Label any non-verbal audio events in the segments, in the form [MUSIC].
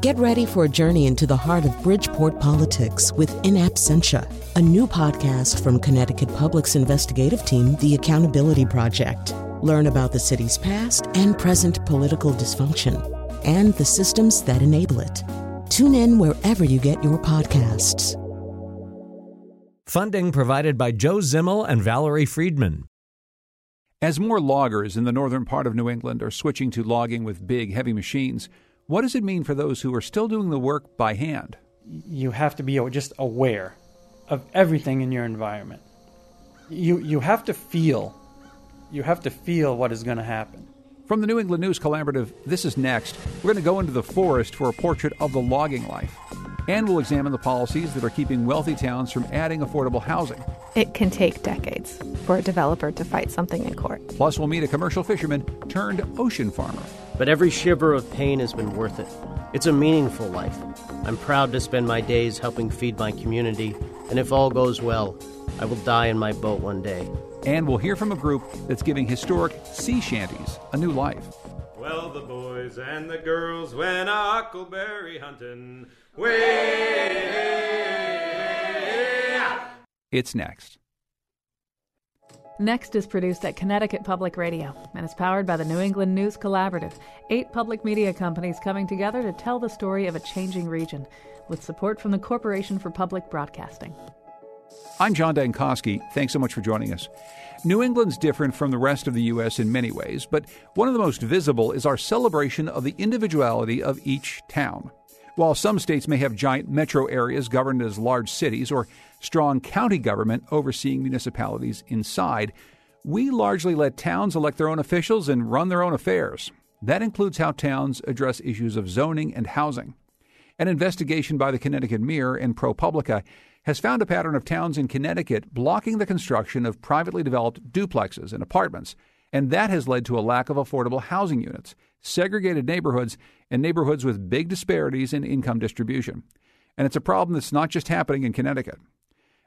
Get ready for a journey into the heart of Bridgeport politics with In Absentia, a new podcast from Connecticut Public's investigative team, The Accountability Project. Learn about the city's past and present political dysfunction and the systems that enable it. Tune in wherever you get your podcasts. Funding provided by Joe Zimmel and Valerie Friedman. As more loggers in the northern part of New England are switching to logging with big, heavy machines, what does it mean for those who are still doing the work by hand? You have to be just aware of everything in your environment. You, you have to feel, you have to feel what is going to happen. From the New England News Collaborative, this is next. We're going to go into the forest for a portrait of the logging life. And we'll examine the policies that are keeping wealthy towns from adding affordable housing. It can take decades for a developer to fight something in court. Plus, we'll meet a commercial fisherman turned ocean farmer. But every shiver of pain has been worth it. It's a meaningful life. I'm proud to spend my days helping feed my community, and if all goes well, I will die in my boat one day. And we'll hear from a group that's giving historic sea shanties a new life. Well, the boys and the girls went a huckleberry hunting. It's next. Next is produced at Connecticut Public Radio and is powered by the New England News Collaborative, eight public media companies coming together to tell the story of a changing region, with support from the Corporation for Public Broadcasting. I'm John Dankosky. Thanks so much for joining us. New England's different from the rest of the U.S. in many ways, but one of the most visible is our celebration of the individuality of each town. While some states may have giant metro areas governed as large cities or strong county government overseeing municipalities inside, we largely let towns elect their own officials and run their own affairs. That includes how towns address issues of zoning and housing. An investigation by the Connecticut Mirror and ProPublica has found a pattern of towns in Connecticut blocking the construction of privately developed duplexes and apartments, and that has led to a lack of affordable housing units, segregated neighborhoods, and neighborhoods with big disparities in income distribution. And it's a problem that's not just happening in Connecticut.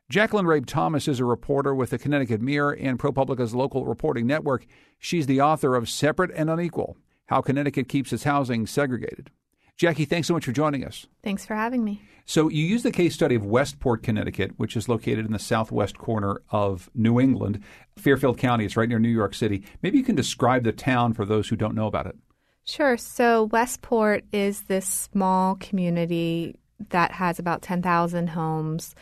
Jacqueline Rabe Thomas is a reporter with the Connecticut Mirror and ProPublica's local reporting network. She's the author of Separate and Unequal How Connecticut Keeps Its Housing Segregated. Jackie, thanks so much for joining us. Thanks for having me. So, you use the case study of Westport, Connecticut, which is located in the southwest corner of New England, Fairfield County. It's right near New York City. Maybe you can describe the town for those who don't know about it. Sure. So, Westport is this small community that has about 10,000 homes,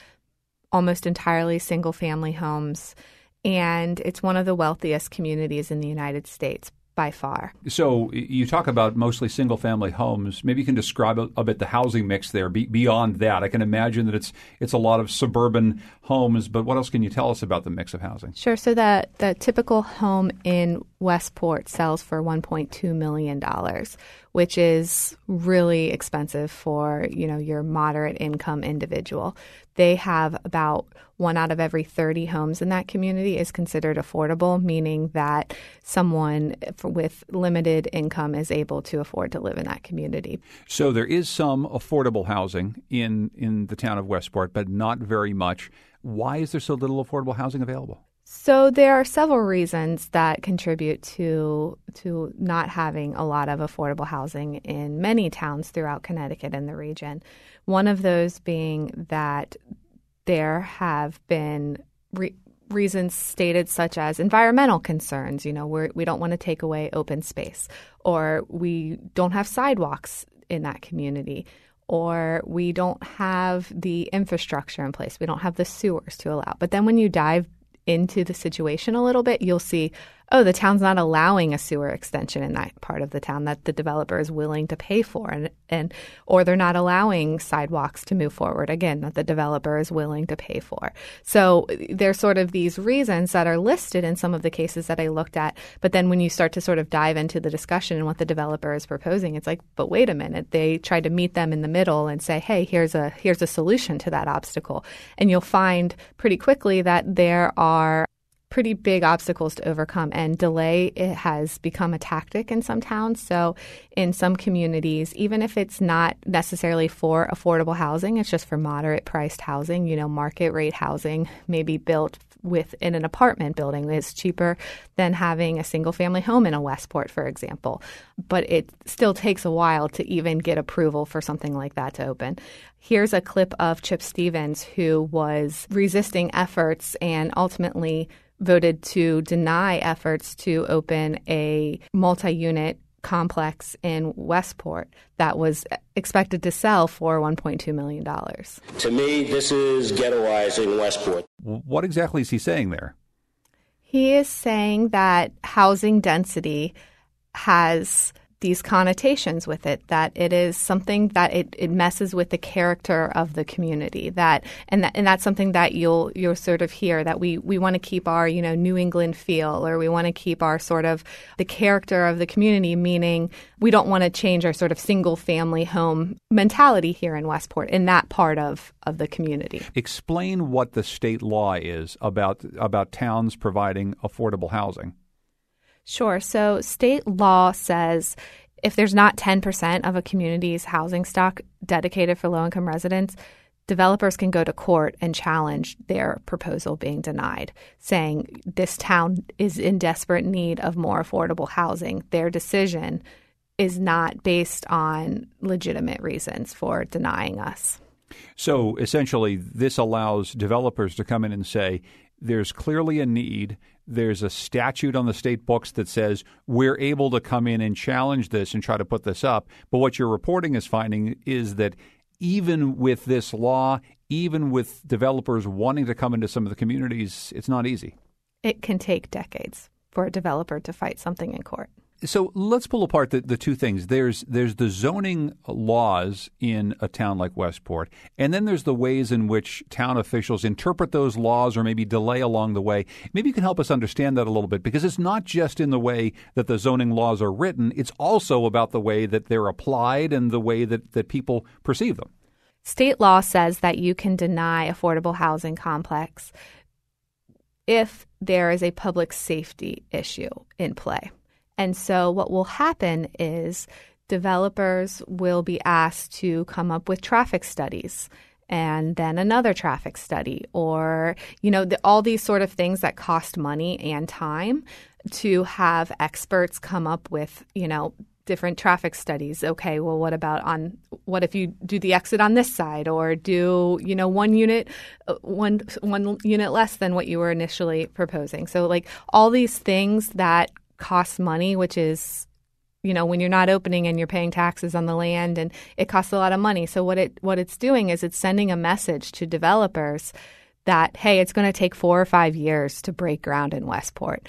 almost entirely single family homes. And it's one of the wealthiest communities in the United States by far. So you talk about mostly single family homes. Maybe you can describe a, a bit the housing mix there. Be, beyond that, I can imagine that it's it's a lot of suburban homes. But what else can you tell us about the mix of housing? Sure. So the the typical home in Westport sells for 1.2 million dollars, which is really expensive for you know your moderate income individual. They have about one out of every 30 homes in that community is considered affordable, meaning that someone with limited income is able to afford to live in that community. So there is some affordable housing in in the town of Westport, but not very much. Why is there so little affordable housing available? So there are several reasons that contribute to to not having a lot of affordable housing in many towns throughout Connecticut and the region. One of those being that there have been re- reasons stated such as environmental concerns. You know, we're, we don't want to take away open space, or we don't have sidewalks in that community, or we don't have the infrastructure in place. We don't have the sewers to allow. But then when you dive into the situation a little bit, you'll see, oh, the town's not allowing a sewer extension in that part of the town that the developer is willing to pay for, and and or they're not allowing sidewalks to move forward again that the developer is willing to pay for. So there's sort of these reasons that are listed in some of the cases that I looked at, but then when you start to sort of dive into the discussion and what the developer is proposing, it's like, but wait a minute, they tried to meet them in the middle and say, hey, here's a here's a solution to that obstacle, and you'll find pretty quickly that there are pretty big obstacles to overcome and delay it has become a tactic in some towns so in some communities even if it's not necessarily for affordable housing it's just for moderate priced housing you know market rate housing maybe built within an apartment building. It's cheaper than having a single family home in a Westport, for example. But it still takes a while to even get approval for something like that to open. Here's a clip of Chip Stevens, who was resisting efforts and ultimately voted to deny efforts to open a multi unit complex in Westport that was expected to sell for $1.2 million. To me, this is ghettoizing Westport. What exactly is he saying there? He is saying that housing density has these connotations with it that it is something that it, it messes with the character of the community that and that and that's something that you'll you'll sort of hear that we we want to keep our you know New England feel or we want to keep our sort of the character of the community meaning we don't want to change our sort of single family home mentality here in Westport in that part of of the community. Explain what the state law is about about towns providing affordable housing. Sure. So state law says if there's not 10% of a community's housing stock dedicated for low income residents, developers can go to court and challenge their proposal being denied, saying this town is in desperate need of more affordable housing. Their decision is not based on legitimate reasons for denying us. So essentially, this allows developers to come in and say, there's clearly a need. There's a statute on the state books that says we're able to come in and challenge this and try to put this up. But what your reporting is finding is that even with this law, even with developers wanting to come into some of the communities, it's not easy. It can take decades for a developer to fight something in court so let's pull apart the, the two things. There's there's the zoning laws in a town like Westport, and then there's the ways in which town officials interpret those laws or maybe delay along the way. Maybe you can help us understand that a little bit because it's not just in the way that the zoning laws are written, it's also about the way that they're applied and the way that, that people perceive them. State law says that you can deny affordable housing complex if there is a public safety issue in play. And so what will happen is developers will be asked to come up with traffic studies and then another traffic study or you know the, all these sort of things that cost money and time to have experts come up with you know different traffic studies. Okay well what about on what if you do the exit on this side or do you know one unit uh, one one unit less than what you were initially proposing? So like all these things that costs money, which is you know when you're not opening and you're paying taxes on the land and it costs a lot of money. So what it what it's doing is it's sending a message to developers that hey it's going to take 4 or 5 years to break ground in Westport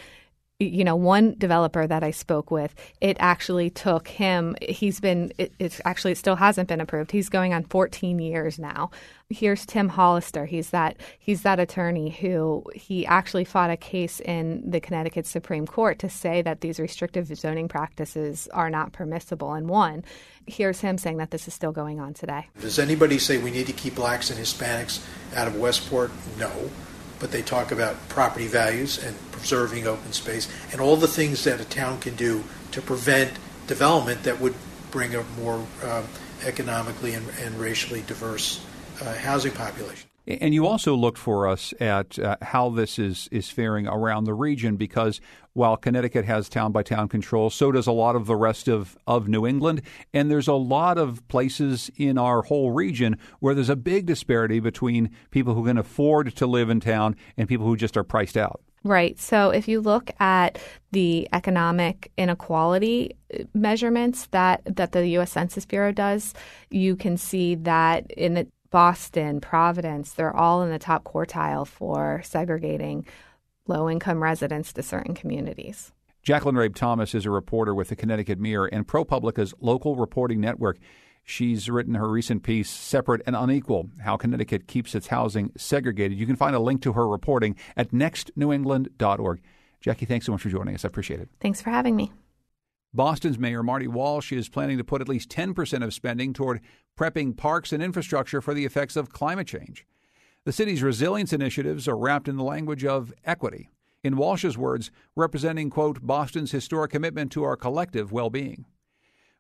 you know, one developer that I spoke with, it actually took him, he's been, it, it's actually, it still hasn't been approved. He's going on 14 years now. Here's Tim Hollister. He's that, he's that attorney who he actually fought a case in the Connecticut Supreme Court to say that these restrictive zoning practices are not permissible and won. Here's him saying that this is still going on today. Does anybody say we need to keep blacks and Hispanics out of Westport? No but they talk about property values and preserving open space and all the things that a town can do to prevent development that would bring a more uh, economically and, and, racially diverse uh, housing population. And you also looked for us at uh, how this is, is faring around the region because while Connecticut has town by town control, so does a lot of the rest of, of New England. And there's a lot of places in our whole region where there's a big disparity between people who can afford to live in town and people who just are priced out. Right. So if you look at the economic inequality uh, measurements that, that the U.S. Census Bureau does, you can see that in the Boston, Providence, they're all in the top quartile for segregating low income residents to certain communities. Jacqueline Rabe Thomas is a reporter with the Connecticut Mirror and ProPublica's local reporting network. She's written her recent piece, Separate and Unequal How Connecticut Keeps Its Housing Segregated. You can find a link to her reporting at nextnewengland.org. Jackie, thanks so much for joining us. I appreciate it. Thanks for having me. Boston's Mayor Marty Walsh is planning to put at least 10% of spending toward prepping parks and infrastructure for the effects of climate change. The city's resilience initiatives are wrapped in the language of equity. In Walsh's words, representing, quote, Boston's historic commitment to our collective well being.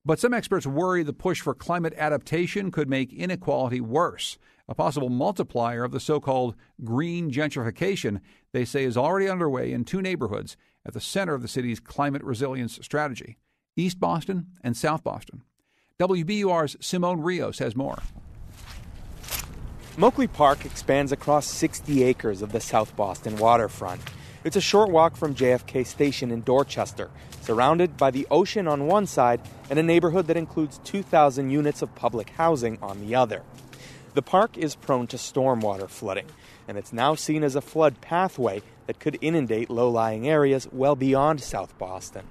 But some experts worry the push for climate adaptation could make inequality worse. A possible multiplier of the so called green gentrification they say is already underway in two neighborhoods at the center of the city's climate resilience strategy East Boston and South Boston. WBUR's Simon Rios has more. Moakley Park expands across 60 acres of the South Boston waterfront. It's a short walk from JFK Station in Dorchester, surrounded by the ocean on one side and a neighborhood that includes 2,000 units of public housing on the other. The park is prone to stormwater flooding, and it's now seen as a flood pathway that could inundate low lying areas well beyond South Boston.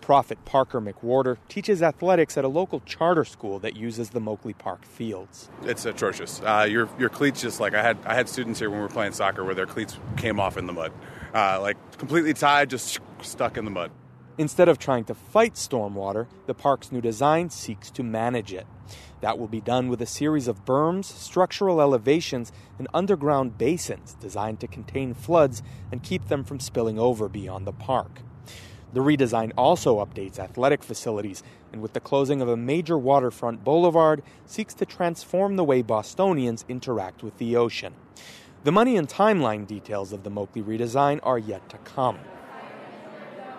Prophet Parker McWhorter teaches athletics at a local charter school that uses the Moakley Park fields. It's atrocious. Uh, your your cleats just like I had I had students here when we were playing soccer where their cleats came off in the mud, uh, like completely tied, just stuck in the mud. Instead of trying to fight stormwater, the park's new design seeks to manage it. That will be done with a series of berms, structural elevations, and underground basins designed to contain floods and keep them from spilling over beyond the park. The redesign also updates athletic facilities and, with the closing of a major waterfront boulevard, seeks to transform the way Bostonians interact with the ocean. The money and timeline details of the Moakley redesign are yet to come.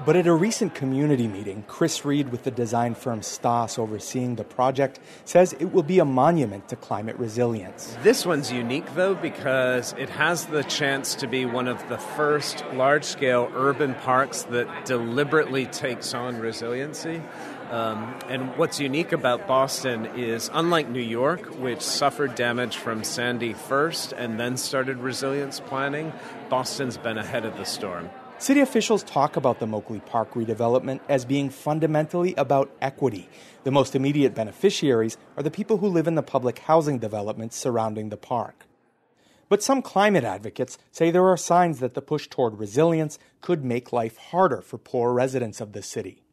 But at a recent community meeting, Chris Reed with the design firm Stoss overseeing the project says it will be a monument to climate resilience. This one's unique though because it has the chance to be one of the first large scale urban parks that deliberately takes on resiliency. Um, and what's unique about Boston is, unlike New York, which suffered damage from Sandy first and then started resilience planning, Boston's been ahead of the storm. City officials talk about the Moakley Park redevelopment as being fundamentally about equity. The most immediate beneficiaries are the people who live in the public housing developments surrounding the park. But some climate advocates say there are signs that the push toward resilience could make life harder for poor residents of the city.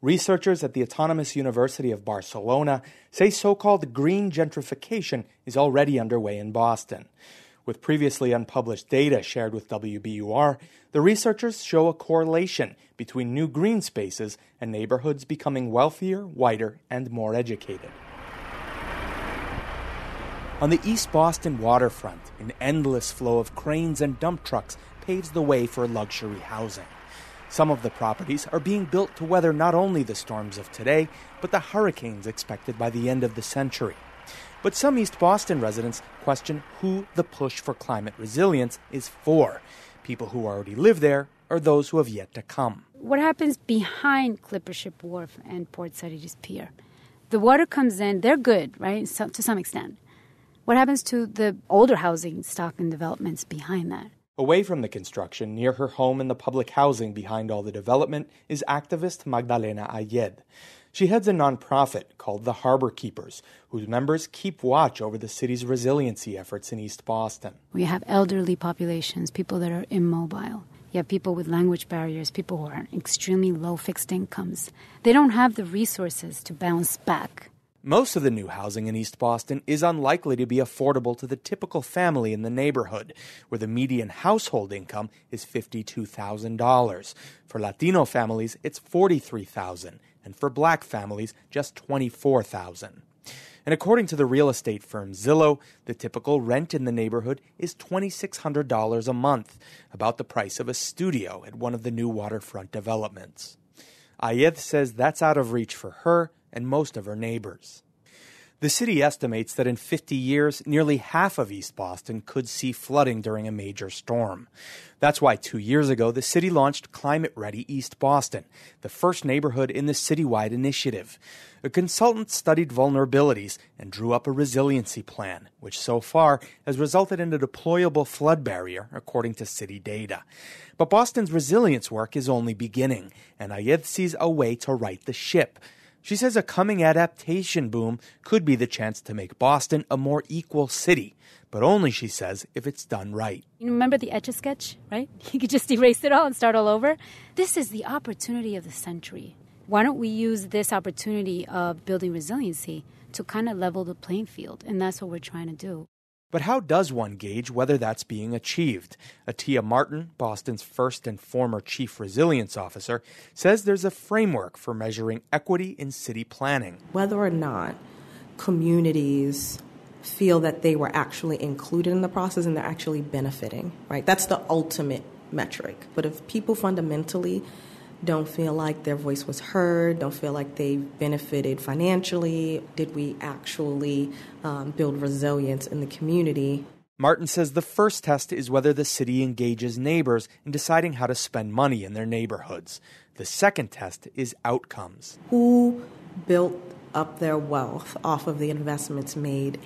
Researchers at the Autonomous University of Barcelona say so called green gentrification is already underway in Boston. With previously unpublished data shared with WBUR, the researchers show a correlation between new green spaces and neighborhoods becoming wealthier, whiter, and more educated. On the East Boston waterfront, an endless flow of cranes and dump trucks paves the way for luxury housing. Some of the properties are being built to weather not only the storms of today, but the hurricanes expected by the end of the century. But some East Boston residents question who the push for climate resilience is for people who already live there or those who have yet to come. What happens behind Clippership Wharf and Port Sutton's Pier? The water comes in, they're good, right, so, to some extent. What happens to the older housing stock and developments behind that? Away from the construction, near her home and the public housing behind all the development, is activist Magdalena Ayed. She heads a nonprofit called the Harbor Keepers, whose members keep watch over the city's resiliency efforts in East Boston. We have elderly populations, people that are immobile. You have people with language barriers, people who are extremely low fixed incomes. They don't have the resources to bounce back. Most of the new housing in East Boston is unlikely to be affordable to the typical family in the neighborhood, where the median household income is $52,000. For Latino families, it's $43,000 and for black families, just 24,000. And according to the real estate firm Zillow, the typical rent in the neighborhood is $2,600 a month, about the price of a studio at one of the new waterfront developments. Ayed says that's out of reach for her and most of her neighbors. The city estimates that in 50 years, nearly half of East Boston could see flooding during a major storm. That's why two years ago, the city launched Climate Ready East Boston, the first neighborhood in the citywide initiative. A consultant studied vulnerabilities and drew up a resiliency plan, which so far has resulted in a deployable flood barrier, according to city data. But Boston's resilience work is only beginning, and Ayed sees a way to right the ship. She says a coming adaptation boom could be the chance to make Boston a more equal city, but only, she says, if it's done right. You remember the Etch a Sketch, right? [LAUGHS] You could just erase it all and start all over. This is the opportunity of the century. Why don't we use this opportunity of building resiliency to kind of level the playing field? And that's what we're trying to do. But how does one gauge whether that's being achieved? Atyia Martin, Boston's first and former chief resilience officer, says there's a framework for measuring equity in city planning. Whether or not communities feel that they were actually included in the process and they're actually benefiting, right? That's the ultimate metric. But if people fundamentally don't feel like their voice was heard, don't feel like they benefited financially, did we actually um, build resilience in the community? Martin says the first test is whether the city engages neighbors in deciding how to spend money in their neighborhoods. The second test is outcomes. Who built up their wealth off of the investments made?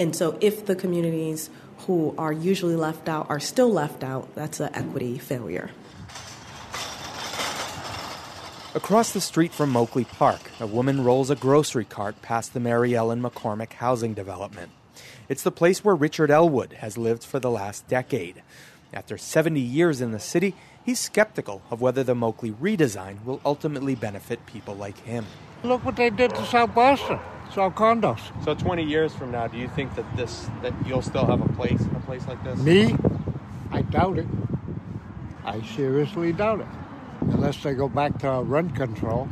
And so, if the communities who are usually left out are still left out, that's an equity failure. Across the street from Moakley Park, a woman rolls a grocery cart past the Mary Ellen McCormick housing development. It's the place where Richard Elwood has lived for the last decade. After 70 years in the city, he's skeptical of whether the Moakley redesign will ultimately benefit people like him. Look what they did to South Boston. South condos. So 20 years from now, do you think that this that you'll still have a place in a place like this? Me? I doubt it. I seriously doubt it. Unless they go back to rent control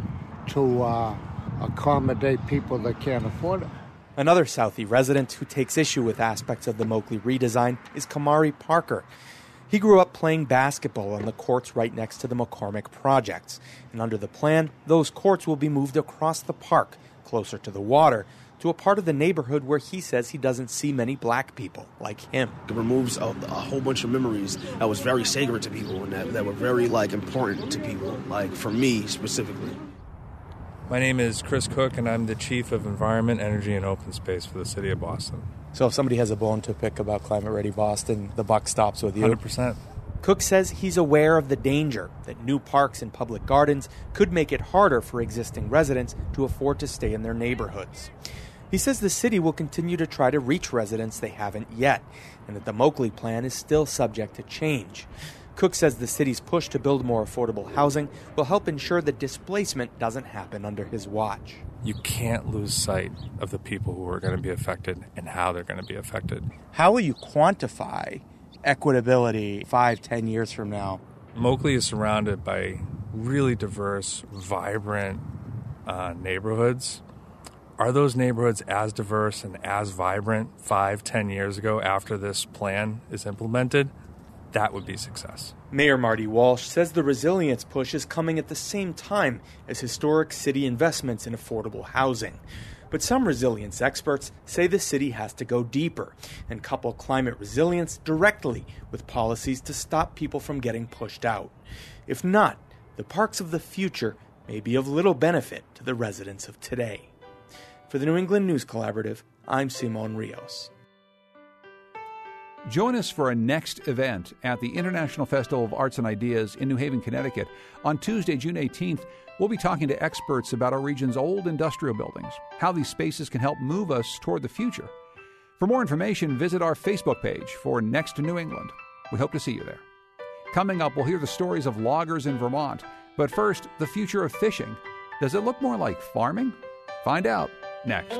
to uh, accommodate people that can't afford it. Another Southie resident who takes issue with aspects of the Moakley redesign is Kamari Parker. He grew up playing basketball on the courts right next to the McCormick projects. And under the plan, those courts will be moved across the park, closer to the water, to a part of the neighborhood where he says he doesn't see many black people like him. It removes a, a, whole bunch of memories that was very sacred to people and that, that were very like important to people, like for me specifically. My name is Chris Cook, and I'm the Chief of Environment, Energy, and Open Space for the City of Boston. So if somebody has a bone to pick about climate ready Boston, the buck stops with you. 100%. Cook says he's aware of the danger that new parks and public gardens could make it harder for existing residents to afford to stay in their neighborhoods. He says the city will continue to try to reach residents they haven't yet, and that the Moakley plan is still subject to change. Cook says the city's push to build more affordable housing will help ensure that displacement doesn't happen under his watch. You can't lose sight of the people who are going to be affected and how they're going to be affected. How will you quantify equitability five, ten years from now? Moakley is surrounded by really diverse, vibrant uh, neighborhoods. Are those neighborhoods as diverse and as vibrant five, ten years ago after this plan is implemented? that would be success. Mayor Marty Walsh says the resilience push is coming at the same time as historic city investments in affordable housing. But some resilience experts say the city has to go deeper and couple climate resilience directly with policies to stop people from getting pushed out. If not, the parks of the future may be of little benefit to the residents of today. For the New England News Collaborative, I'm Simon Rios. Join us for a next event at the International Festival of Arts and Ideas in New Haven, Connecticut. On Tuesday, June 18th, we'll be talking to experts about our region's old industrial buildings, how these spaces can help move us toward the future. For more information, visit our Facebook page for Next New England. We hope to see you there. Coming up, we'll hear the stories of loggers in Vermont. But first, the future of fishing. Does it look more like farming? Find out next.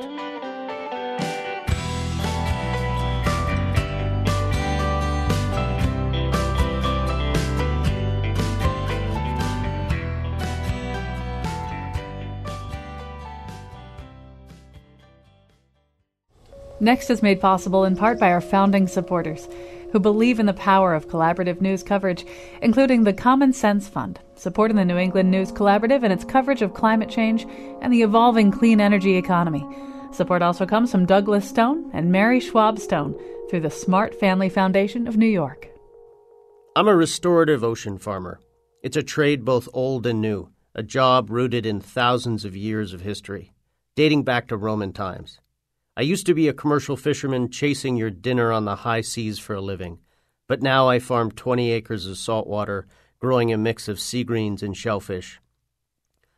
Next is made possible in part by our founding supporters who believe in the power of collaborative news coverage, including the Common Sense Fund, supporting the New England News Collaborative and its coverage of climate change and the evolving clean energy economy. Support also comes from Douglas Stone and Mary Schwab Stone through the Smart Family Foundation of New York. I'm a restorative ocean farmer. It's a trade both old and new, a job rooted in thousands of years of history, dating back to Roman times. I used to be a commercial fisherman chasing your dinner on the high seas for a living, but now I farm 20 acres of saltwater, growing a mix of sea greens and shellfish.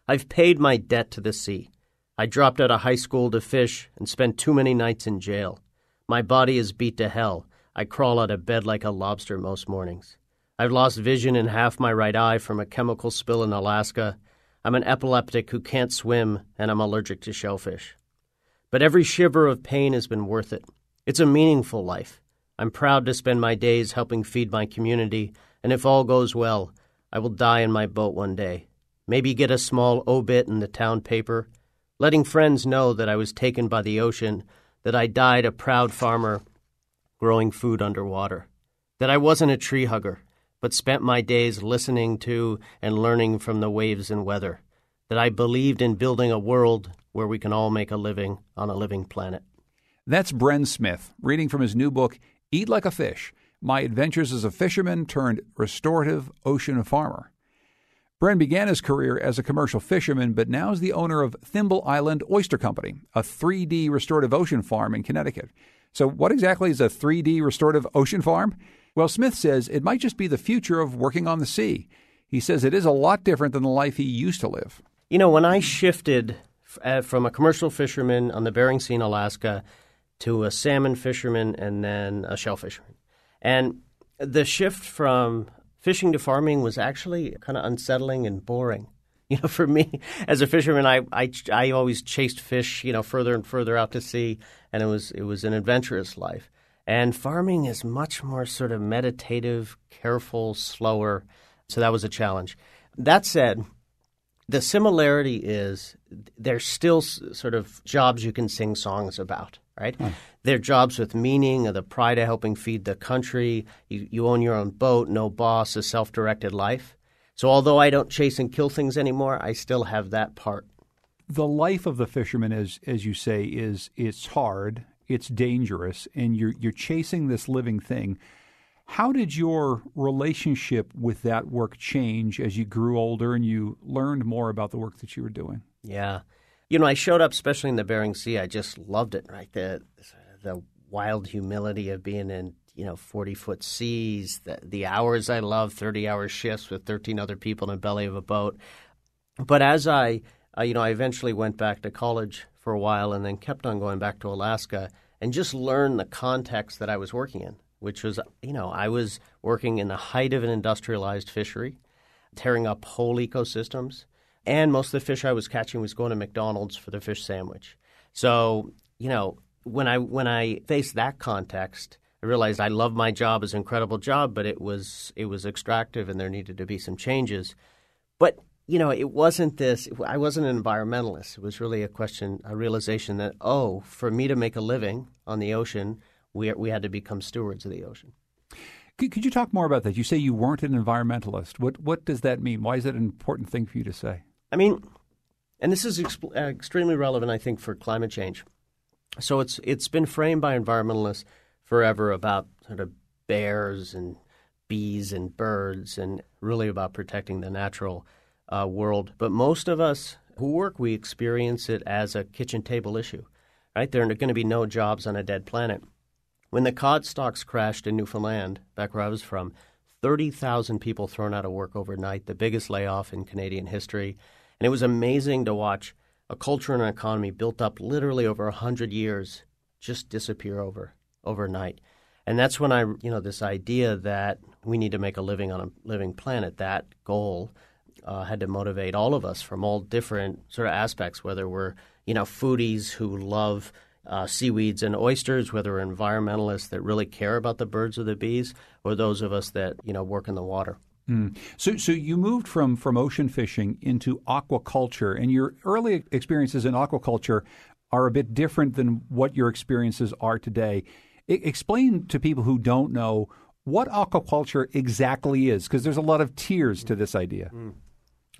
I've paid my debt to the sea. I dropped out of high school to fish and spent too many nights in jail. My body is beat to hell. I crawl out of bed like a lobster most mornings. I've lost vision in half my right eye from a chemical spill in Alaska. I'm an epileptic who can't swim, and I'm allergic to shellfish. But every shiver of pain has been worth it. It's a meaningful life. I'm proud to spend my days helping feed my community, and if all goes well, I will die in my boat one day. Maybe get a small obit in the town paper, letting friends know that I was taken by the ocean that I died a proud farmer growing food underwater, that I wasn't a tree hugger, but spent my days listening to and learning from the waves and weather, that I believed in building a world where we can all make a living on a living planet. That's Bren Smith, reading from his new book, Eat Like a Fish My Adventures as a Fisherman Turned Restorative Ocean Farmer. Bren began his career as a commercial fisherman, but now is the owner of Thimble Island Oyster Company, a 3D restorative ocean farm in Connecticut. So, what exactly is a 3D restorative ocean farm? Well, Smith says it might just be the future of working on the sea. He says it is a lot different than the life he used to live. You know, when I shifted uh, from a commercial fisherman on the Bering Sea in Alaska to a salmon fisherman and then a shell fisherman, and the shift from fishing to farming was actually kind of unsettling and boring. [LAUGHS] You know, for me as a fisherman, I, I, I always chased fish, you know, further and further out to sea, and it was it was an adventurous life. And farming is much more sort of meditative, careful, slower. So that was a challenge. That said, the similarity is there's still sort of jobs you can sing songs about, right? Hmm. They're jobs with meaning, the pride of helping feed the country. You, you own your own boat, no boss, a self directed life. So although I don't chase and kill things anymore, I still have that part. The life of the fisherman, as as you say, is it's hard, it's dangerous, and you're you're chasing this living thing. How did your relationship with that work change as you grew older and you learned more about the work that you were doing? Yeah. You know, I showed up, especially in the Bering Sea. I just loved it, right? The, the wild humility of being in, you know, 40 foot seas, the, the hours I love, 30 hour shifts with 13 other people in the belly of a boat. But as I, uh, you know, I eventually went back to college for a while and then kept on going back to Alaska and just learned the context that I was working in which was, you know, I was working in the height of an industrialized fishery, tearing up whole ecosystems. And most of the fish I was catching was going to McDonald's for the fish sandwich. So, you know, when I when I faced that context, I realized I love my job as an incredible job, but it was it was extractive and there needed to be some changes. But you know, it wasn't this. I wasn't an environmentalist. It was really a question, a realization that oh, for me to make a living on the ocean, we, we had to become stewards of the ocean. Could, could you talk more about that? You say you weren't an environmentalist. What, what does that mean? Why is that an important thing for you to say? I mean, and this is exp- uh, extremely relevant, I think, for climate change. So it's it's been framed by environmentalists forever about sort of bears and bees and birds, and really about protecting the natural uh, world. But most of us who work, we experience it as a kitchen table issue. Right? There are going to be no jobs on a dead planet. When the cod stocks crashed in Newfoundland, back where I was from, 30,000 people thrown out of work overnight, the biggest layoff in Canadian history. And it was amazing to watch a culture and an economy built up literally over 100 years just disappear over overnight. And that's when I, you know, this idea that we need to make a living on a living planet, that goal uh, had to motivate all of us from all different sort of aspects, whether we're, you know, foodies who love uh, seaweeds and oysters, whether environmentalists that really care about the birds or the bees, or those of us that you know work in the water. Mm. So, so you moved from from ocean fishing into aquaculture, and your early experiences in aquaculture are a bit different than what your experiences are today. I, explain to people who don't know what aquaculture exactly is, because there's a lot of tiers to this idea. Mm.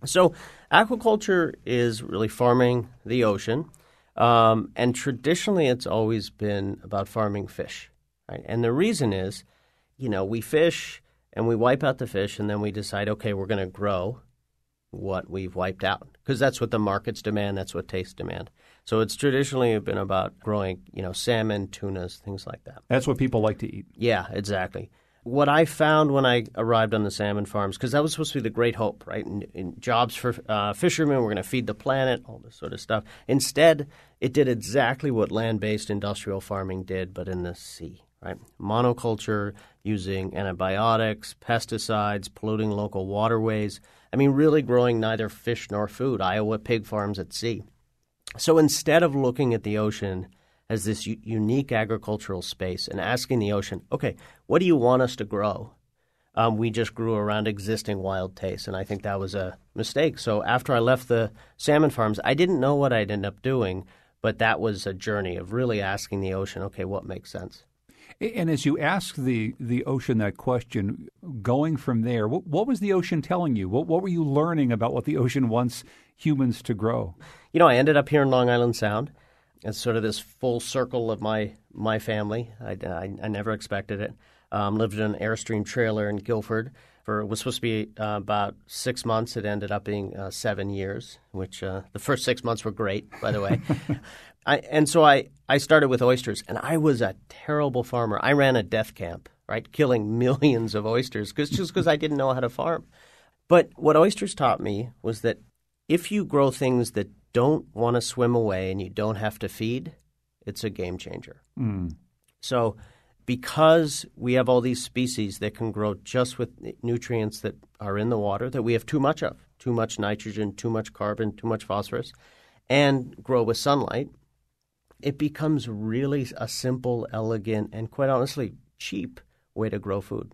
So, aquaculture is really farming the ocean. Um, and traditionally, it's always been about farming fish. Right? And the reason is, you know, we fish and we wipe out the fish, and then we decide, okay, we're going to grow what we've wiped out because that's what the markets demand. That's what tastes demand. So it's traditionally been about growing, you know, salmon, tunas, things like that. That's what people like to eat. Yeah, exactly what I found when I arrived on the salmon farms, because that was supposed to be the great hope, right? In, in jobs for uh, fishermen, we're going to feed the planet, all this sort of stuff. Instead, it did exactly what land based industrial farming did, but in the sea, right? Monoculture, using antibiotics, pesticides, polluting local waterways. I mean, really growing neither fish nor food. Iowa pig farms at sea. So instead of looking at the ocean as this u- unique agricultural space and asking the ocean, okay, what do you want us to grow? Um, we just grew around existing wild tastes, and I think that was a mistake. So after I left the salmon farms, I didn't know what I'd end up doing, But that was a journey of really asking the ocean, okay, what makes sense? And as you ask the, the ocean that question, going from there, what, what was the ocean telling you? What, what were you learning about what the ocean wants humans to grow? You know, I ended up here in Long Island Sound. It's sort of this full circle of my my family. I, I, I never expected it. Um, lived in an Airstream trailer in Guilford for it was supposed to be uh, about six months. It ended up being uh, seven years, which uh, the first six months were great, by the way. [LAUGHS] I, and so I, I started with oysters, and I was a terrible farmer. I ran a death camp, right, killing millions of oysters cause, just because I didn't know how to farm. But what oysters taught me was that if you grow things that don't want to swim away and you don't have to feed, it's a game changer. Mm. So, because we have all these species that can grow just with nutrients that are in the water that we have too much of too much nitrogen, too much carbon, too much phosphorus and grow with sunlight, it becomes really a simple, elegant, and quite honestly, cheap way to grow food.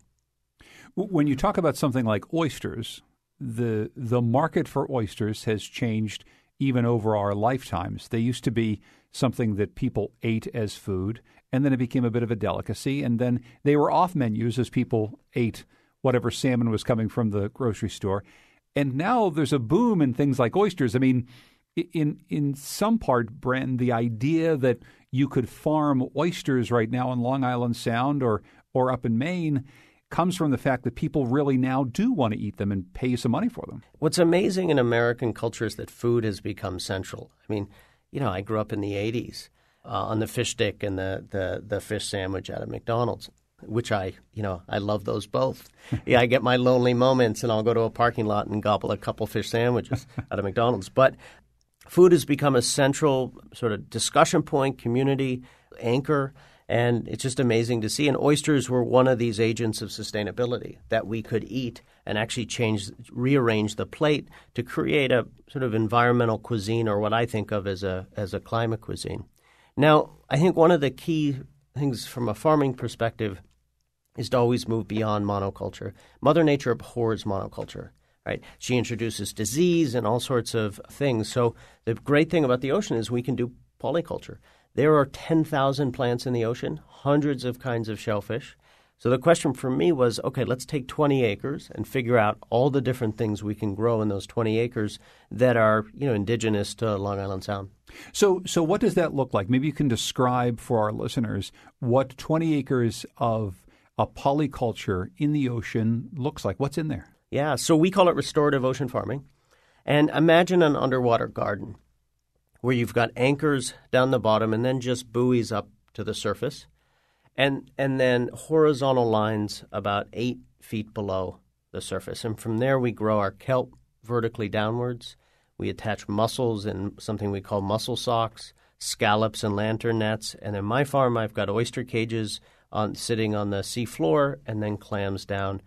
When you talk about something like oysters, the the market for oysters has changed even over our lifetimes. They used to be something that people ate as food, and then it became a bit of a delicacy, and then they were off menus as people ate whatever salmon was coming from the grocery store. And now there's a boom in things like oysters. I mean, in in some part, Bren, the idea that you could farm oysters right now in Long Island Sound or or up in Maine comes from the fact that people really now do want to eat them and pay you some money for them. What's amazing in American culture is that food has become central. I mean, you know, I grew up in the 80s uh, on the fish stick and the, the, the fish sandwich out of McDonald's, which I, you know, I love those both. [LAUGHS] yeah, I get my lonely moments and I'll go to a parking lot and gobble a couple fish sandwiches [LAUGHS] out of McDonald's. But food has become a central sort of discussion point, community anchor and it's just amazing to see. And oysters were one of these agents of sustainability that we could eat and actually change, rearrange the plate to create a sort of environmental cuisine, or what I think of as a as a climate cuisine. Now, I think one of the key things from a farming perspective is to always move beyond monoculture. Mother Nature abhors monoculture. Right? She introduces disease and all sorts of things. So the great thing about the ocean is we can do polyculture. There are 10,000 plants in the ocean, hundreds of kinds of shellfish. So the question for me was okay, let's take 20 acres and figure out all the different things we can grow in those 20 acres that are, you know, indigenous to Long Island Sound. So so what does that look like? Maybe you can describe for our listeners what 20 acres of a polyculture in the ocean looks like. What's in there? Yeah, so we call it restorative ocean farming. And imagine an underwater garden where you've got anchors down the bottom and then just buoys up to the surface, and and then horizontal lines about eight feet below the surface. And from there, we grow our kelp vertically downwards. We attach mussels in something we call mussel socks, scallops and lantern nets. And in my farm, I've got oyster cages on sitting on the sea floor, and then clams down.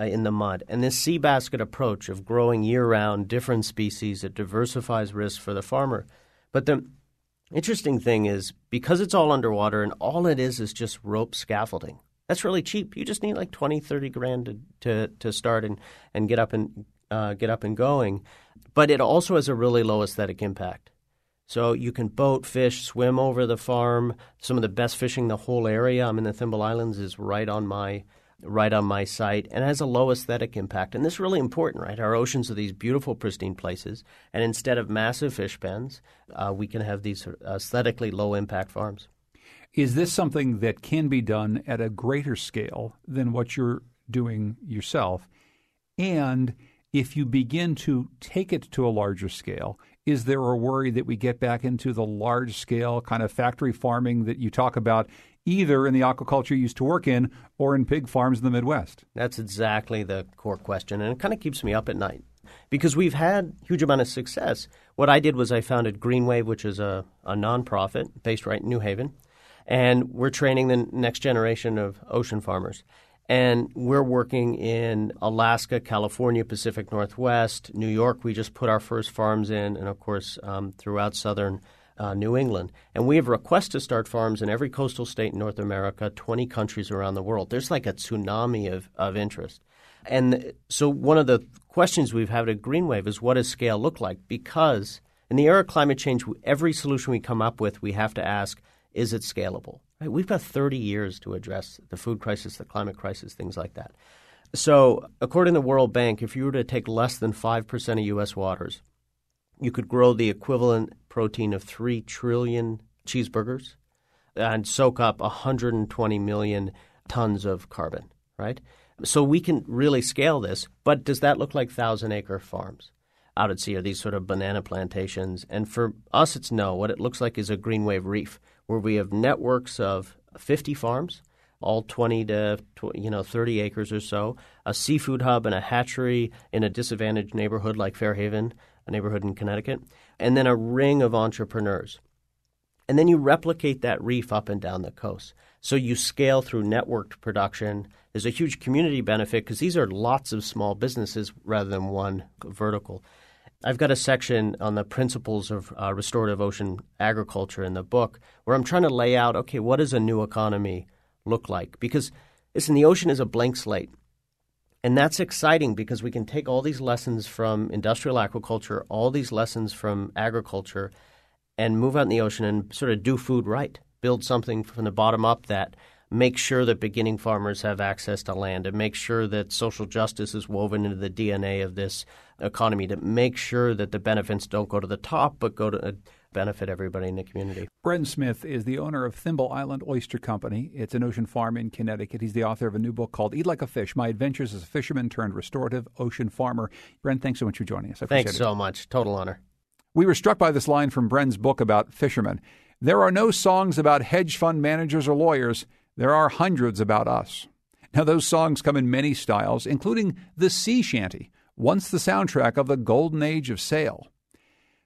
Uh, in the mud. And this sea basket approach of growing year round different species, it diversifies risk for the farmer. But the interesting thing is because it's all underwater and all it is is just rope scaffolding. That's really cheap. You just need like 20, 30 grand to, to, to start and, and get up and uh, get up and going. But it also has a really low aesthetic impact. So you can boat, fish, swim over the farm. Some of the best fishing the whole area. I'm in the Thimble Islands is right on my right on my site and has a low aesthetic impact. And this is really important, right? Our oceans are these beautiful, pristine places. And instead of massive fish pens, uh, we can have these aesthetically low impact farms. Is this something that can be done at a greater scale than what you're doing yourself? And if you begin to take it to a larger scale, is there a worry that we get back into the large scale kind of factory farming that you talk about either in the aquaculture you used to work in or in pig farms in the Midwest? That's exactly the core question, and it kind of keeps me up at night because we've had huge amount of success. What I did was I founded Greenwave, which is a, a nonprofit based right in New Haven, and we're training the next generation of ocean farmers. And we're working in Alaska, California, Pacific Northwest, New York. We just put our first farms in, and of course, um, throughout southern uh, New England. And we have requests to start farms in every coastal state in North America, 20 countries around the world. There's like a tsunami of, of interest. And so one of the questions we've had at Greenwave is what does scale look like? Because, In the era of climate change, every solution we come up with, we have to ask, is it scalable? Right? We've got 30 years to address the food crisis, the climate crisis, things like that. So, according to the World Bank, if you were to take less than 5% of U.S. waters, you could grow the equivalent protein of 3 trillion cheeseburgers and soak up 120 million tons of carbon, right? So we can really scale this, but does that look like thousand acre farms? Out at sea are these sort of banana plantations. And for us, it's no. What it looks like is a green wave reef where we have networks of 50 farms all 20 to you know 30 acres or so, a seafood hub and a hatchery in a disadvantaged neighborhood like Fairhaven, a neighborhood in Connecticut, and then a ring of entrepreneurs. And then you replicate that reef up and down the coast. So you scale through networked production. There's a huge community benefit because these are lots of small businesses rather than one vertical. I've got a section on the principles of uh, restorative ocean agriculture in the book where I'm trying to lay out okay, what is a new economy look like? Because, listen, the ocean is a blank slate. And that's exciting because we can take all these lessons from industrial aquaculture, all these lessons from agriculture, and move out in the ocean and sort of do food right. Build something from the bottom up that makes sure that beginning farmers have access to land and make sure that social justice is woven into the DNA of this economy to make sure that the benefits don't go to the top but go to benefit everybody in the community. Bren Smith is the owner of Thimble Island Oyster Company. It's an ocean farm in Connecticut. He's the author of a new book called Eat Like a Fish My Adventures as a Fisherman Turned Restorative Ocean Farmer. Bren, thanks so much for joining us. I thanks it. so much. Total honor. We were struck by this line from Bren's book about fishermen. There are no songs about hedge fund managers or lawyers. There are hundreds about us. Now, those songs come in many styles, including the sea shanty, once the soundtrack of the golden age of sail.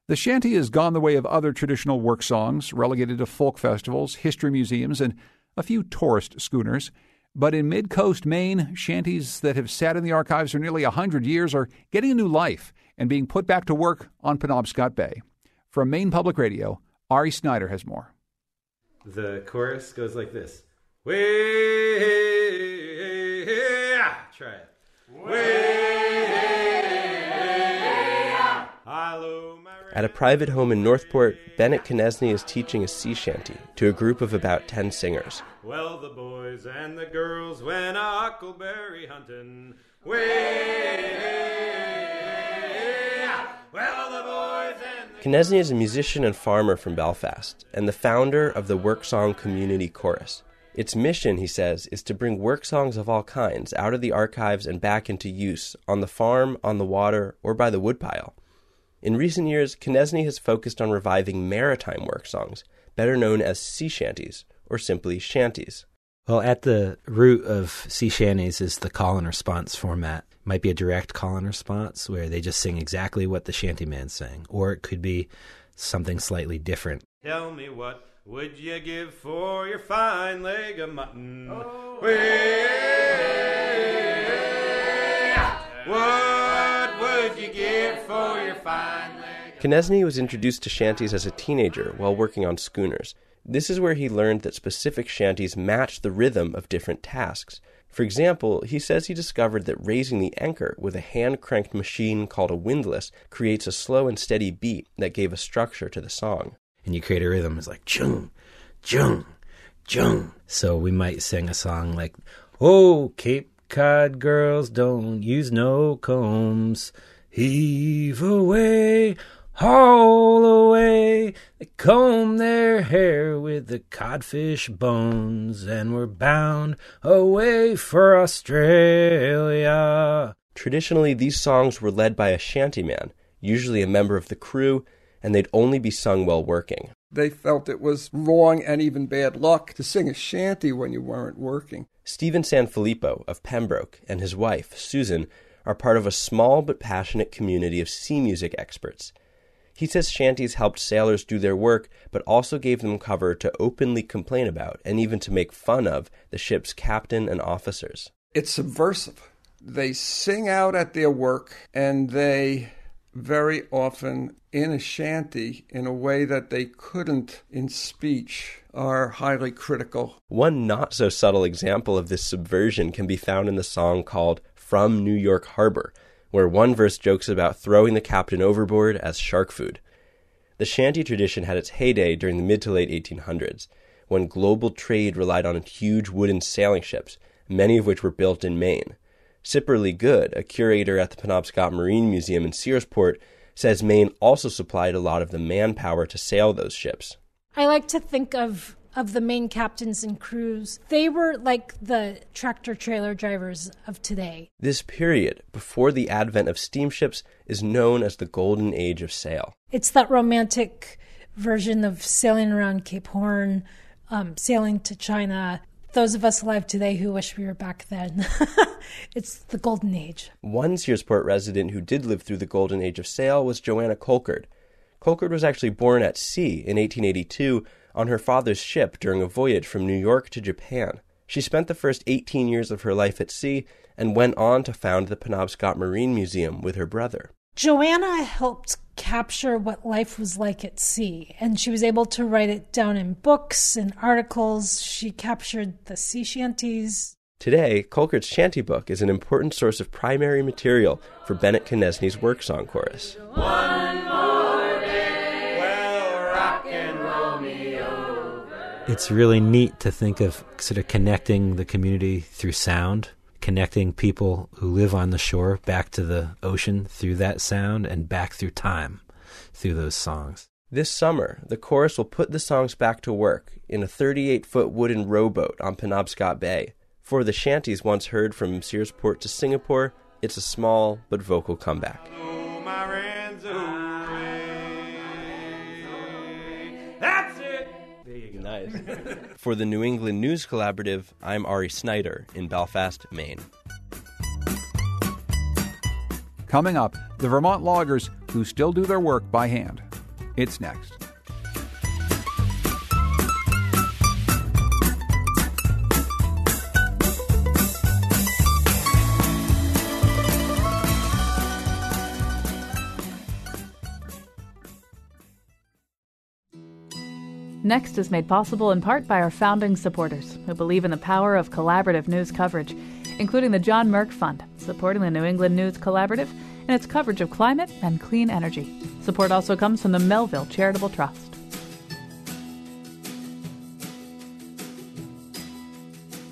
The shanty has gone the way of other traditional work songs, relegated to folk festivals, history museums, and a few tourist schooners. But in mid coast Maine, shanties that have sat in the archives for nearly a hundred years are getting a new life and being put back to work on Penobscot Bay. From Maine Public Radio, Ari Snider has more. The chorus goes like this. Way, try it. Way, At a private home in Northport, Bennett Konesni is teaching a sea shanty to a group of about 10 singers. Well, the boys and the girls went huckleberry hunting. Way, well, the boys and the Konesni is a musician and farmer from Belfast and the founder of the Work Song Community Chorus. Its mission, he says, is to bring work songs of all kinds out of the archives and back into use on the farm, on the water, or by the woodpile. In recent years, Konesni has focused on reviving maritime work songs, better known as sea shanties, or simply shanties. Well, at the root of sea shanties is the call and response format. It might be a direct call and response where they just sing exactly what the shantyman sang, or it could be something slightly different. Tell me what would you give for your fine leg of mutton? Oh. What would you give for your fine leg? Konesni was introduced to shanties as a teenager while working on schooners. This is where he learned that specific shanties match the rhythm of different tasks. For example, he says he discovered that raising the anchor with a hand cranked machine called a windlass creates a slow and steady beat that gave a structure to the song. And you create a rhythm, it's like chung, chung, chung. So we might sing a song like, Oh, Cape Cod girls don't use no combs. Heave away, haul away. They comb their hair with the codfish bones, and we're bound away for Australia. Traditionally, these songs were led by a shantyman, usually a member of the crew, and they'd only be sung while working. They felt it was wrong and even bad luck to sing a shanty when you weren't working. Stephen Sanfilippo of Pembroke and his wife, Susan, are part of a small but passionate community of sea music experts. He says shanties helped sailors do their work, but also gave them cover to openly complain about and even to make fun of the ship's captain and officers. It's subversive. They sing out at their work and they very often in a shanty in a way that they couldn't in speech are highly critical. One not so subtle example of this subversion can be found in the song called From New York Harbor, where one verse jokes about throwing the captain overboard as shark food. The shanty tradition had its heyday during the mid to late 1800s, when global trade relied on huge wooden sailing ships, many of which were built in Maine. Cipperly Good, a curator at the Penobscot Marine Museum in Searsport, says Maine also supplied a lot of the manpower to sail those ships. I like to think of of the Maine captains and crews. They were like the tractor trailer drivers of today. This period, before the advent of steamships, is known as the Golden Age of Sail. It's that romantic version of sailing around Cape Horn, um, sailing to China. Those of us alive today who wish we were back then. [LAUGHS] it's the Golden Age. One Searsport resident who did live through the Golden Age of Sail was Joanna Colcord. Colcord was actually born at sea in 1882 on her father's ship during a voyage from New York to Japan. She spent the first 18 years of her life at sea and went on to found the Penobscot Marine Museum with her brother. Joanna helped capture what life was like at sea, and she was able to write it down in books and articles. She captured the sea shanties. Today, Colcord's shanty book is an important source of primary material for Bennett Konesni's work song chorus. It's really neat to think of sort of connecting the community through sound, connecting people who live on the shore back to the ocean through that sound and back through time through those songs. This summer, the chorus will put the songs back to work in a 38 foot wooden rowboat on Penobscot Bay. For the shanties once heard from Searsport to Singapore, it's a small but vocal comeback. That's it. Nice. [LAUGHS] For the New England News Collaborative, I'm Ari Snider in Belfast, Maine. Coming up, the Vermont loggers who still do their work by hand. It's next. Next is made possible in part by our founding supporters who believe in the power of collaborative news coverage, including the John Merck Fund, supporting the New England News Collaborative and its coverage of climate and clean energy. Support also comes from the Melville Charitable Trust.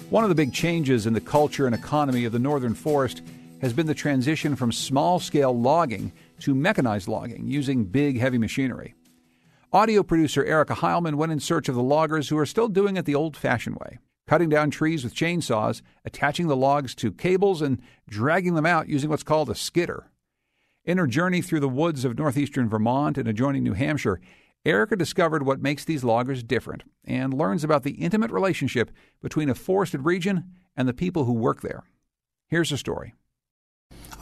One of the big changes in the culture and economy of the northern forest has been the transition from small scale logging to mechanized logging using big, heavy machinery. Audio producer Erica Heilman went in search of the loggers who are still doing it the old fashioned way cutting down trees with chainsaws, attaching the logs to cables, and dragging them out using what's called a skidder. In her journey through the woods of northeastern Vermont and adjoining New Hampshire, Erica discovered what makes these loggers different and learns about the intimate relationship between a forested region and the people who work there. Here's the story.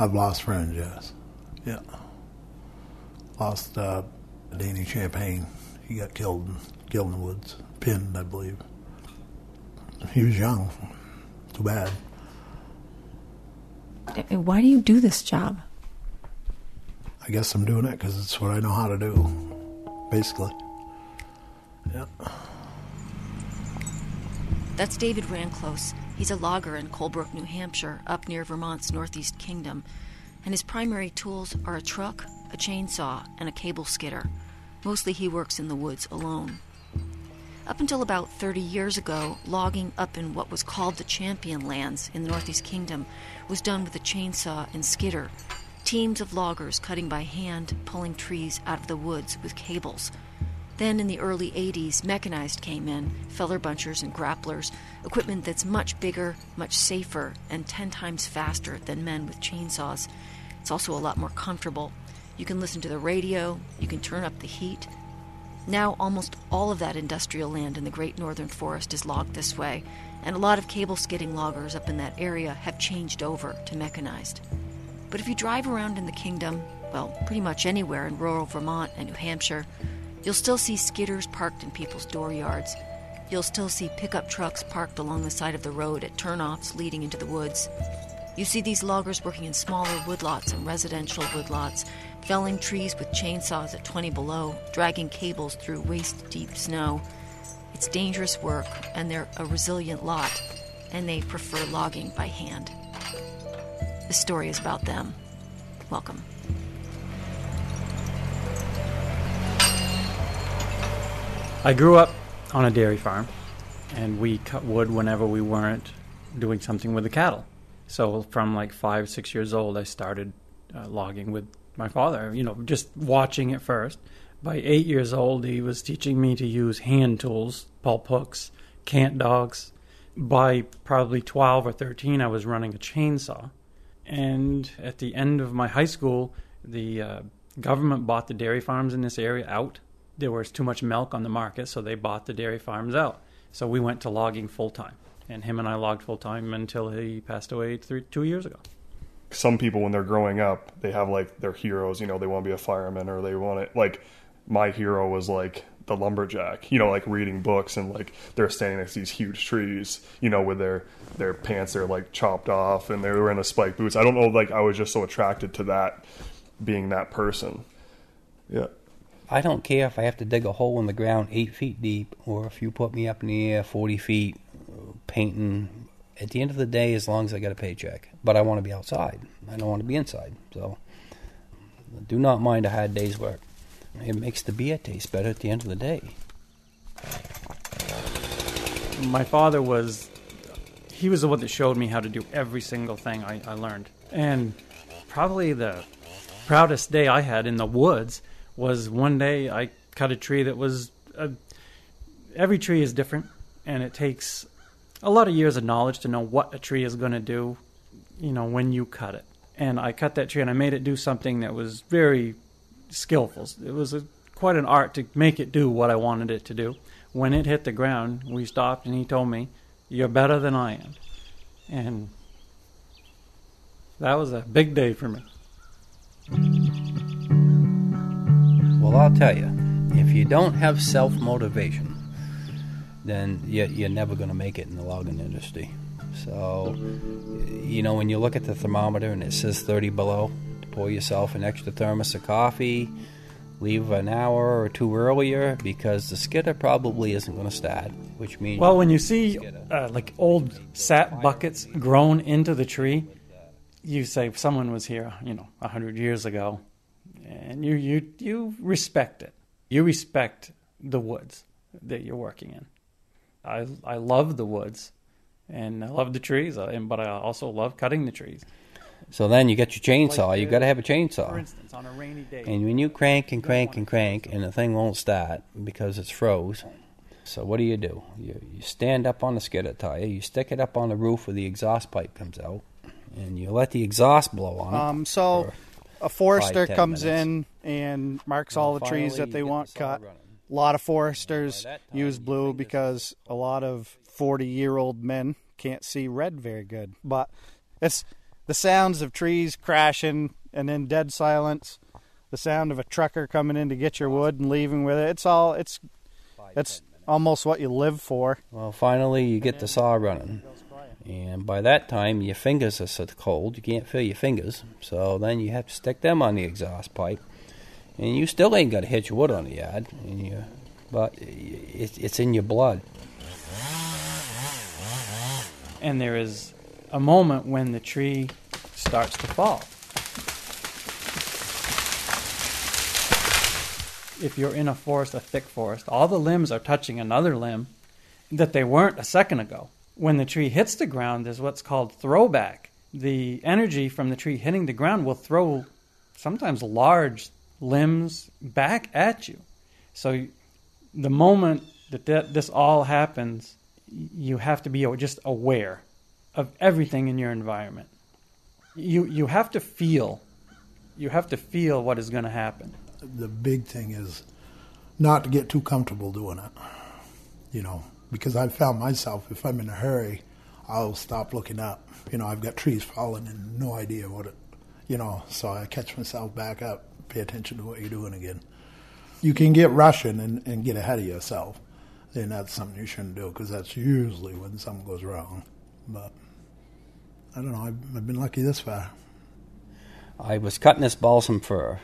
I've lost friends, yes. Yeah. Lost uh, Danny Champagne. He got killed, killed in the woods, pinned, I believe. He was young. Too bad. Eh, why do you do this job? I guess I'm doing it because it's what I know how to do, basically. Yeah. That's David Ranclose. He's a logger in Colebrook, New Hampshire, up near Vermont's Northeast Kingdom. And his primary tools are a truck, a chainsaw, and a cable skidder. Mostly he works in the woods alone. Up until about 30 years ago, logging up in what was called the Champion Lands in the Northeast Kingdom was done with a chainsaw and skidder. Teams of loggers cutting by hand, pulling trees out of the woods with cables. Then in the early 80s, mechanized came in, feller bunchers and grapplers, equipment that's much bigger, much safer, and 10 times faster than men with chainsaws. It's also a lot more comfortable. You can listen to the radio, you can turn up the heat. Now, almost all of that industrial land in the Great Northern Forest is logged this way, and a lot of cable skidding loggers up in that area have changed over to mechanized. But if you drive around in the kingdom, well, pretty much anywhere in rural Vermont and New Hampshire, you'll still see skidders parked in people's dooryards. You'll still see pickup trucks parked along the side of the road at turnoffs leading into the woods. You see these loggers working in smaller woodlots and residential woodlots, felling trees with chainsaws at 20 below, dragging cables through waist deep snow. It's dangerous work, and they're a resilient lot, and they prefer logging by hand. This story is about them. Welcome. I grew up on a dairy farm, and we cut wood whenever we weren't doing something with the cattle. So from like five, six years old, I started uh, logging with my father. You know, just watching it first. By eight years old, he was teaching me to use hand tools, pulp hooks, cant dogs. By probably 12 or 13, I was running a chainsaw. And at the end of my high school, the uh, government bought the dairy farms in this area out. There was too much milk on the market, so they bought the dairy farms out. So we went to logging full time. And him and I logged full time until he passed away three, two years ago. Some people, when they're growing up, they have like their heroes. You know, they want to be a fireman or they want it. Like my hero was like the lumberjack. You know, like reading books and like they're standing next to these huge trees. You know, with their their pants they're like chopped off and they were in the spike boots. I don't know. Like I was just so attracted to that, being that person. Yeah. I don't care if I have to dig a hole in the ground eight feet deep or if you put me up in the air 40 feet uh, painting. At the end of the day, as long as I get a paycheck. But I want to be outside. I don't want to be inside. So do not mind a hard day's work. It makes the beer taste better at the end of the day. My father was, he was the one that showed me how to do every single thing I, I learned. And probably the proudest day I had in the woods was one day I cut a tree that was, a, every tree is different, and it takes a lot of years of knowledge to know what a tree is going to do, you know, when you cut it. And I cut that tree and I made it do something that was very skillful. It was a, quite an art to make it do what I wanted it to do. When it hit the ground, we stopped and he told me, You're better than I am. And that was a big day for me. Well, I'll tell you, if you don't have self motivation, then you're never going to make it in the logging industry. So, you know, when you look at the thermometer and it says 30 below, pour yourself an extra thermos of coffee, leave an hour or two earlier because the skidder probably isn't going to start, which means. Well, when you see uh, like old sap buckets grown into the tree, you say someone was here, you know, a hundred years ago, and you you you respect it. You respect the woods that you're working in. I I love the woods, and I love the trees, uh, and but I also love cutting the trees. So then you get your chainsaw. Like you got to have a chainsaw. For instance, on a rainy day, and when you crank and crank and crank, and the thing won't start because it's froze. So what do you do? You, you stand up on the skidder tire. You stick it up on the roof where the exhaust pipe comes out, and you let the exhaust blow on it. Um, so a forester five, comes minutes. in and marks all the trees that they want the cut. running. A lot of foresters use blue because a lot of 40 year old men can't see red very good. But it's the sounds of trees crashing and then dead silence, the sound of a trucker coming in to get your wood and leaving with it. It's all, it's, it's almost what you live for. Well, finally you get the saw running. And by that time, your fingers are so cold you can't feel your fingers. So then you have to stick them on the exhaust pipe, and you still ain't got to hit your wood on the yard. You, but it's it's in your blood. and there is a moment when the tree starts to fall. If you're in a forest, a thick forest, all the limbs are touching another limb that they weren't a second ago. When the tree hits the ground, there's what's called throwback. The energy from the tree hitting the ground will throw sometimes large limbs back at you. So the moment that th- this all happens, you have to be just aware of everything in your environment. You you have to feel, you have to feel what is going to happen. The big thing is not to get too comfortable doing it. You know, because I've found myself if I'm in a hurry, I'll stop looking up. You know, I've got trees falling and no idea what it. You know, so I catch myself back up, pay attention to what you're doing again. You can get rushing and, and get ahead of yourself. Then that's something you shouldn't do because that's usually when something goes wrong. But I don't know. I've, I've been lucky this far. I was cutting this balsam fir.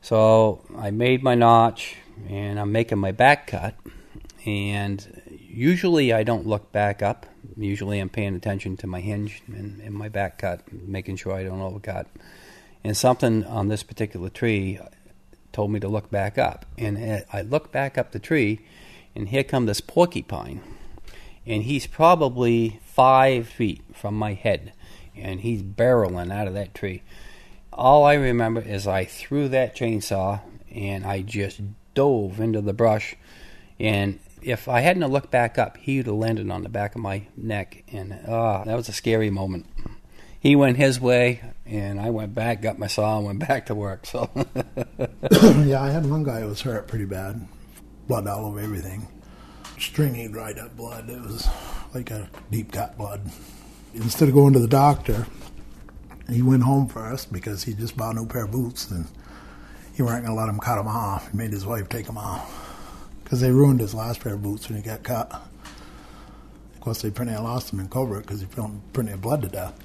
So I made my notch and I'm making my back cut. And usually I don't look back up. Usually I'm paying attention to my hinge and, and my back cut, making sure I don't overcut. And something on this particular tree told me to look back up. And I looked back up the tree and here come this porcupine, and he's probably five feet from my head, and he's barreling out of that tree. All I remember is I threw that chainsaw and I just dove into the brush, and if I hadn't looked back up, he would have landed on the back of my neck, and ah, that was a scary moment. He went his way, and I went back, got my saw, and went back to work. So, [COUGHS] yeah, I had one guy who was hurt pretty bad, blood all over everything, stringy, dried up blood. It was like a deep cut blood. Instead of going to the doctor, he went home first because he just bought a new pair of boots, and he weren't going to let him cut them off. He made his wife take them off because they ruined his last pair of boots when he got cut. Of course, they pretty much lost him in Cobra because he pretty blood to death.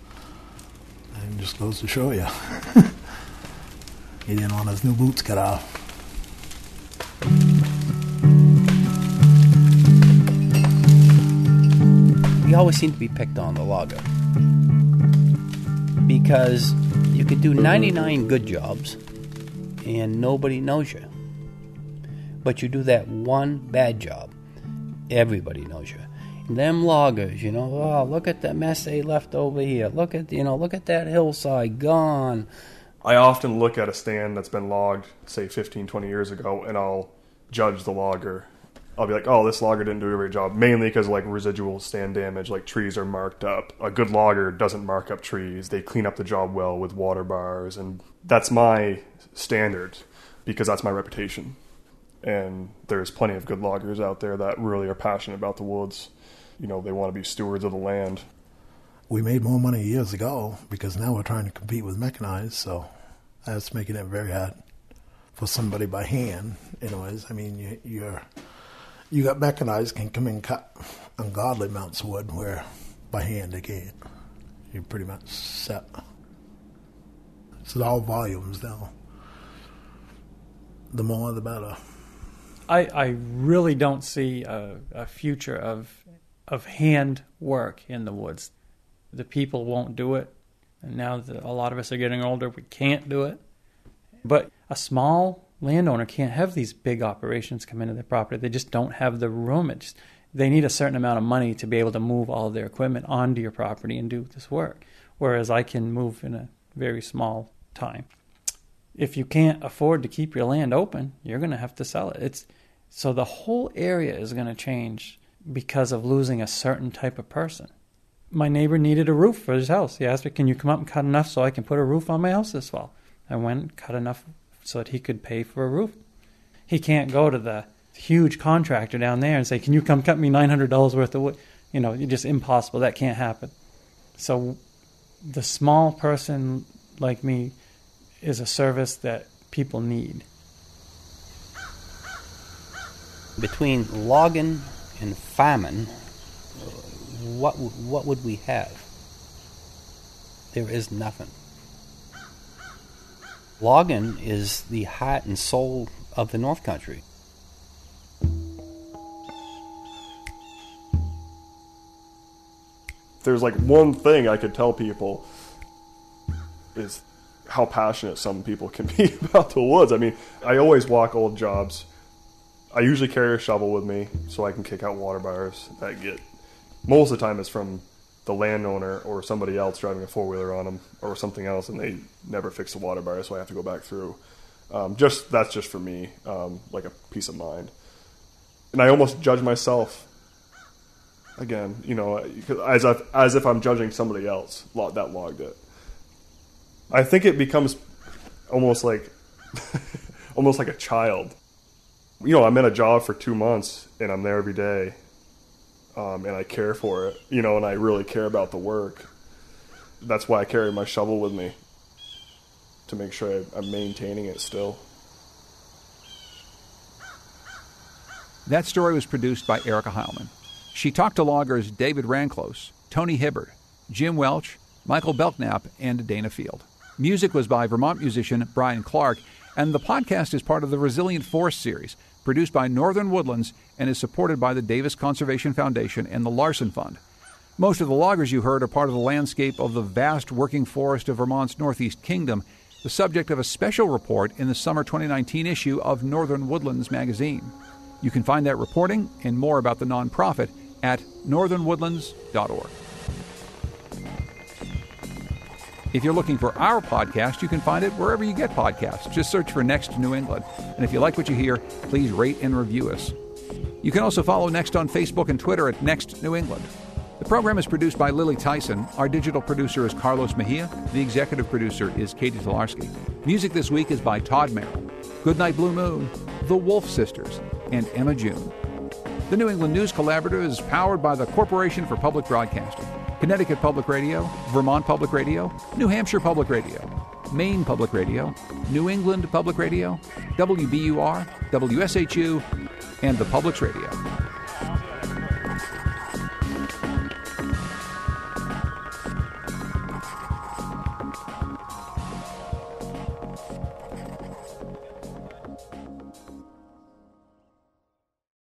And just goes to show you. [LAUGHS] he didn't want his new boots cut off. we always seem to be picked on the logger because you could do 99 good jobs and nobody knows you. But you do that one bad job, everybody knows you. Them loggers, you know, oh, look at the mess they left over here. Look at, you know, look at that hillside gone. I often look at a stand that's been logged, say 15, 20 years ago, and I'll judge the logger. I'll be like, oh, this logger didn't do a great job, mainly because like residual stand damage, like trees are marked up. A good logger doesn't mark up trees; they clean up the job well with water bars, and that's my standard because that's my reputation. And there's plenty of good loggers out there that really are passionate about the woods. You know, they want to be stewards of the land. We made more money years ago because now we're trying to compete with mechanized, so that's making it very hard for somebody by hand. Anyways, I mean, you, you're you got mechanized can come in and cut ungodly amounts of wood where by hand they can't. You're pretty much set. It's all volumes now. The more, the better. I, I really don't see a, a future of of hand work in the woods. The people won't do it, and now that a lot of us are getting older, we can't do it. But a small landowner can't have these big operations come into their property. They just don't have the room. Just, they need a certain amount of money to be able to move all of their equipment onto your property and do this work. Whereas I can move in a very small time. If you can't afford to keep your land open, you're going to have to sell it. It's so the whole area is going to change because of losing a certain type of person. My neighbor needed a roof for his house. He asked me, "Can you come up and cut enough so I can put a roof on my house this fall?" I went cut enough so that he could pay for a roof. He can't go to the huge contractor down there and say, "Can you come cut me nine hundred dollars worth of wood?" You know, it's just impossible. That can't happen. So, the small person like me is a service that people need. Between logging and famine, what what would we have? There is nothing. Logging is the heart and soul of the North Country. There's like one thing I could tell people is how passionate some people can [LAUGHS] be about the woods. I mean, I always walk old jobs. I usually carry a shovel with me so I can kick out water bars that get most of the time it's from the landowner or somebody else driving a four wheeler on them or something else, and they never fix the water bar, so I have to go back through. Um, just that's just for me, um, like a peace of mind. And I almost judge myself again, you know, as if, as if I'm judging somebody else that logged it. I think it becomes almost like [LAUGHS] almost like a child. You know, I'm in a job for two months and I'm there every day, um, and I care for it, you know, and I really care about the work. That's why I carry my shovel with me to make sure I'm maintaining it still. That story was produced by Erica Heilman. She talked to loggers David Ranclose, Tony Hibbard, Jim Welch, Michael Belknap, and Dana Field. Music was by Vermont musician Brian Clark, and the podcast is part of the Resilient Forest series produced by Northern Woodlands and is supported by the Davis Conservation Foundation and the Larson Fund. Most of the loggers you heard are part of the landscape of the vast working forest of Vermont's Northeast Kingdom, the subject of a special report in the summer 2019 issue of Northern Woodlands magazine. You can find that reporting and more about the nonprofit at northernwoodlands.org. If you're looking for our podcast, you can find it wherever you get podcasts. Just search for Next New England. And if you like what you hear, please rate and review us. You can also follow Next on Facebook and Twitter at Next New England. The program is produced by Lily Tyson. Our digital producer is Carlos Mejia. The executive producer is Katie Tolarski. Music this week is by Todd Merrill. Goodnight Blue Moon, The Wolf Sisters, and Emma June. The New England News Collaborative is powered by the Corporation for Public Broadcasting, Connecticut Public Radio, Vermont Public Radio, New Hampshire Public Radio, Maine Public Radio, New England Public Radio, WBUR, WSHU, and the Public's Radio.